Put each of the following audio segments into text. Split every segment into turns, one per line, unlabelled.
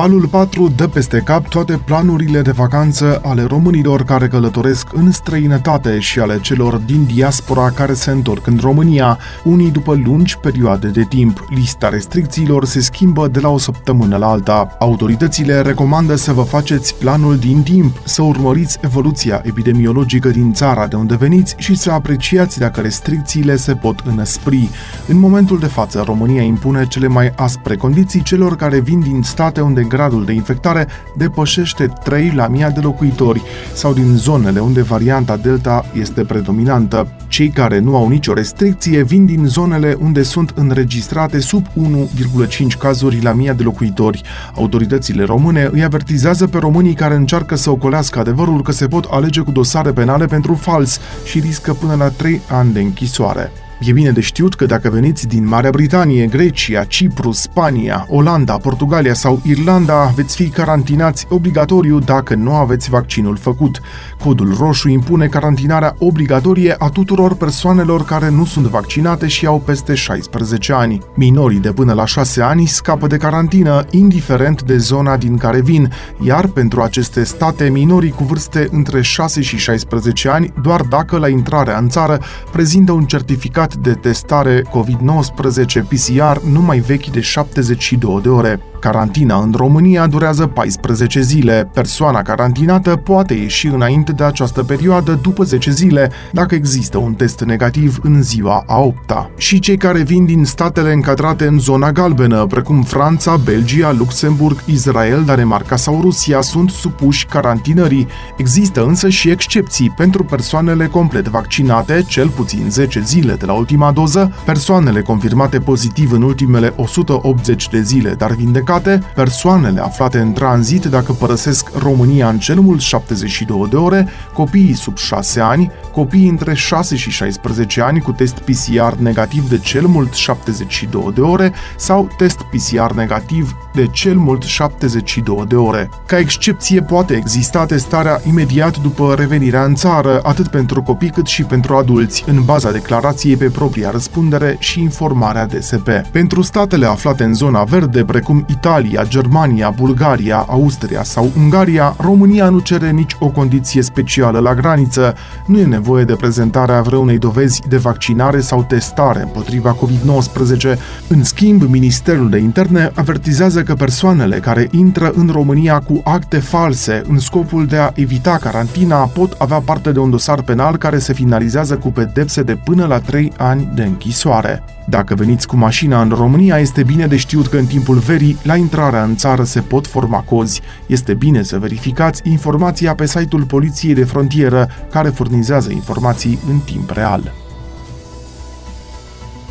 Valul 4 dă peste cap toate planurile de vacanță ale românilor care călătoresc în străinătate și ale celor din diaspora care se întorc în România, unii după lungi perioade de timp. Lista restricțiilor se schimbă de la o săptămână la alta. Autoritățile recomandă să vă faceți planul din timp, să urmăriți evoluția epidemiologică din țara de unde veniți și să apreciați dacă restricțiile se pot înăspri. În momentul de față, România impune cele mai aspre condiții celor care vin din state unde gradul de infectare depășește 3 la mii de locuitori sau din zonele unde varianta Delta este predominantă. Cei care nu au nicio restricție vin din zonele unde sunt înregistrate sub 1,5 cazuri la mii de locuitori. Autoritățile române îi avertizează pe românii care încearcă să ocolească adevărul că se pot alege cu dosare penale pentru fals și riscă până la 3 ani de închisoare. E bine de știut că dacă veniți din Marea Britanie, Grecia, Cipru, Spania, Olanda, Portugalia sau Irlanda, veți fi carantinați obligatoriu dacă nu aveți vaccinul făcut. Codul roșu impune carantinarea obligatorie a tuturor persoanelor care nu sunt vaccinate și au peste 16 ani. Minorii de până la 6 ani scapă de carantină, indiferent de zona din care vin, iar pentru aceste state, minorii cu vârste între 6 și 16 ani, doar dacă la intrarea în țară prezintă un certificat de testare COVID-19 PCR nu mai vechi de 72 de ore. Carantina în România durează 14 zile. Persoana carantinată poate ieși înainte de această perioadă după 10 zile, dacă există un test negativ în ziua a 8-a. Și cei care vin din statele încadrate în zona galbenă, precum Franța, Belgia, Luxemburg, Israel, Danemarca sau Rusia, sunt supuși carantinării. Există însă și excepții pentru persoanele complet vaccinate, cel puțin 10 zile de la ultima doză, persoanele confirmate pozitiv în ultimele 180 de zile, dar vindecate judecate, persoanele aflate în tranzit dacă părăsesc România în cel mult 72 de ore, copiii sub 6 ani, copiii între 6 și 16 ani cu test PCR negativ de cel mult 72 de ore sau test PCR negativ de cel mult 72 de ore. Ca excepție poate exista testarea imediat după revenirea în țară, atât pentru copii cât și pentru adulți, în baza declarației pe propria răspundere și informarea DSP. Pentru statele aflate în zona verde, precum Italia, Germania, Bulgaria, Austria sau Ungaria, România nu cere nici o condiție specială la graniță, nu e nevoie de prezentarea vreunei dovezi de vaccinare sau testare împotriva COVID-19. În schimb, Ministerul de Interne avertizează că persoanele care intră în România cu acte false în scopul de a evita carantina pot avea parte de un dosar penal care se finalizează cu pedepse de până la 3 ani de închisoare. Dacă veniți cu mașina în România, este bine de știut că în timpul verii, la intrarea în țară se pot forma cozi. Este bine să verificați informația pe site-ul Poliției de Frontieră, care furnizează informații în timp real.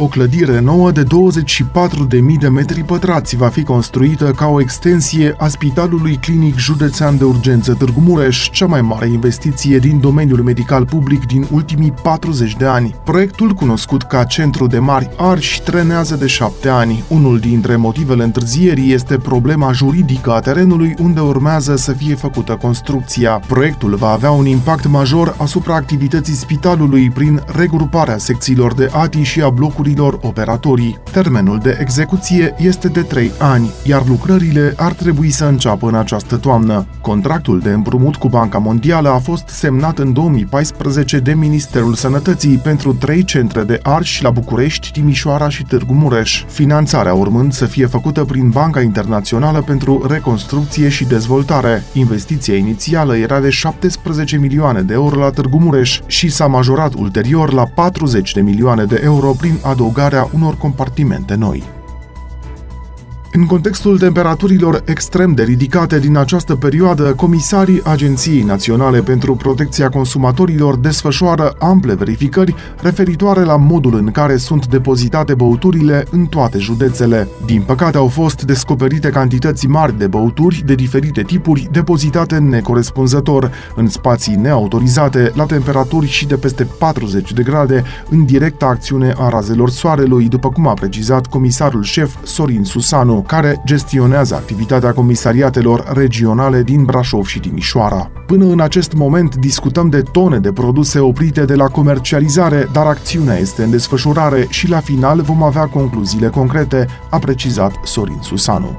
O clădire nouă de 24.000 de metri pătrați va fi construită ca o extensie a Spitalului Clinic Județean de Urgență Târgu Mureș, cea mai mare investiție din domeniul medical public din ultimii 40 de ani. Proiectul, cunoscut ca Centru de Mari Arși, trenează de șapte ani. Unul dintre motivele întârzierii este problema juridică a terenului unde urmează să fie făcută construcția. Proiectul va avea un impact major asupra activității spitalului prin regruparea secțiilor de ATI și a blocurilor lucrurilor operatorii. Termenul de execuție este de 3 ani, iar lucrările ar trebui să înceapă în această toamnă. Contractul de împrumut cu Banca Mondială a fost semnat în 2014 de Ministerul Sănătății pentru trei centre de arși la București, Timișoara și Târgu Mureș, finanțarea urmând să fie făcută prin Banca Internațională pentru Reconstrucție și Dezvoltare. Investiția inițială era de 17 milioane de euro la Târgu Mureș și s-a majorat ulterior la 40 de milioane de euro prin adăugarea unor compartimente noi. În contextul temperaturilor extrem de ridicate din această perioadă, comisarii Agenției Naționale pentru Protecția Consumatorilor desfășoară ample verificări referitoare la modul în care sunt depozitate băuturile în toate județele. Din păcate au fost descoperite cantități mari de băuturi de diferite tipuri depozitate necorespunzător, în spații neautorizate, la temperaturi și de peste 40 de grade, în directă acțiune a razelor soarelui, după cum a precizat comisarul șef Sorin Susanu. Care gestionează activitatea comisariatelor regionale din Brașov și Timișoara. Până în acest moment discutăm de tone de produse oprite de la comercializare, dar acțiunea este în desfășurare și la final vom avea concluziile concrete, a precizat Sorin Susanu.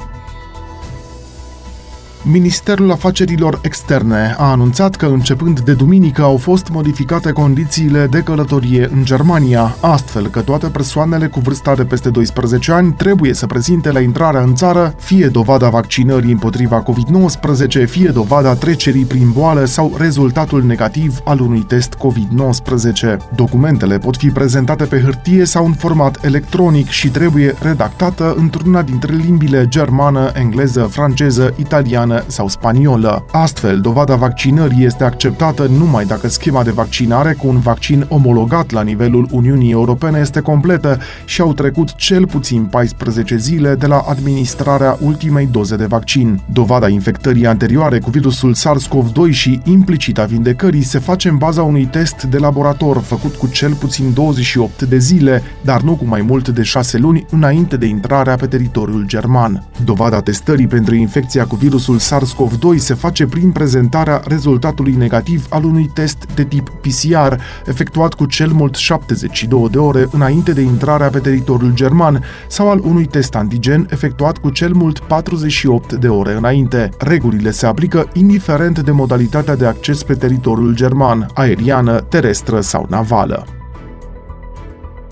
Ministerul Afacerilor Externe a anunțat că începând de duminică au fost modificate condițiile de călătorie în Germania, astfel că toate persoanele cu vârsta de peste 12 ani trebuie să prezinte la intrarea în țară fie dovada vaccinării împotriva COVID-19, fie dovada trecerii prin boală sau rezultatul negativ al unui test COVID-19. Documentele pot fi prezentate pe hârtie sau în format electronic și trebuie redactată într-una dintre limbile germană, engleză, franceză, italiană italiană sau spaniolă. Astfel, dovada vaccinării este acceptată numai dacă schema de vaccinare cu un vaccin omologat la nivelul Uniunii Europene este completă și au trecut cel puțin 14 zile de la administrarea ultimei doze de vaccin. Dovada infectării anterioare cu virusul SARS-CoV-2 și implicita vindecării se face în baza unui test de laborator făcut cu cel puțin 28 de zile, dar nu cu mai mult de 6 luni înainte de intrarea pe teritoriul german. Dovada testării pentru infecția cu virusul SARS-CoV-2 se face prin prezentarea rezultatului negativ al unui test de tip PCR, efectuat cu cel mult 72 de ore înainte de intrarea pe teritoriul german, sau al unui test antigen efectuat cu cel mult 48 de ore înainte. Regulile se aplică indiferent de modalitatea de acces pe teritoriul german, aeriană, terestră sau navală.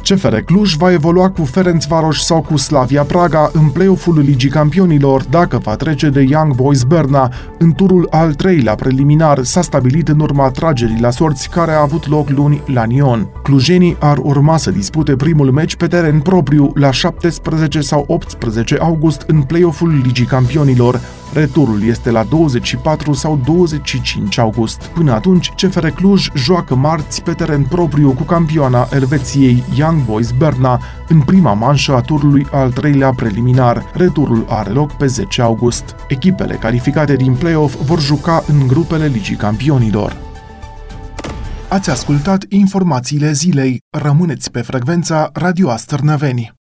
CFR Cluj va evolua cu Ferencvaros sau cu Slavia Praga în play-off-ul Ligii Campionilor dacă va trece de Young Boys Berna. În turul al treilea preliminar s-a stabilit în urma tragerii la sorți care a avut loc luni la Nyon. Clujenii ar urma să dispute primul meci pe teren propriu la 17 sau 18 august în play-off-ul Ligii Campionilor. Returul este la 24 sau 25 august. Până atunci, CFR Cluj joacă marți pe teren propriu cu campioana Elveției Young Boys Berna în prima manșă a turului al treilea preliminar. Returul are loc pe 10 august. Echipele calificate din play-off vor juca în grupele Ligii Campionilor. Ați ascultat informațiile zilei. Rămâneți pe frecvența Radio Astărnăveni.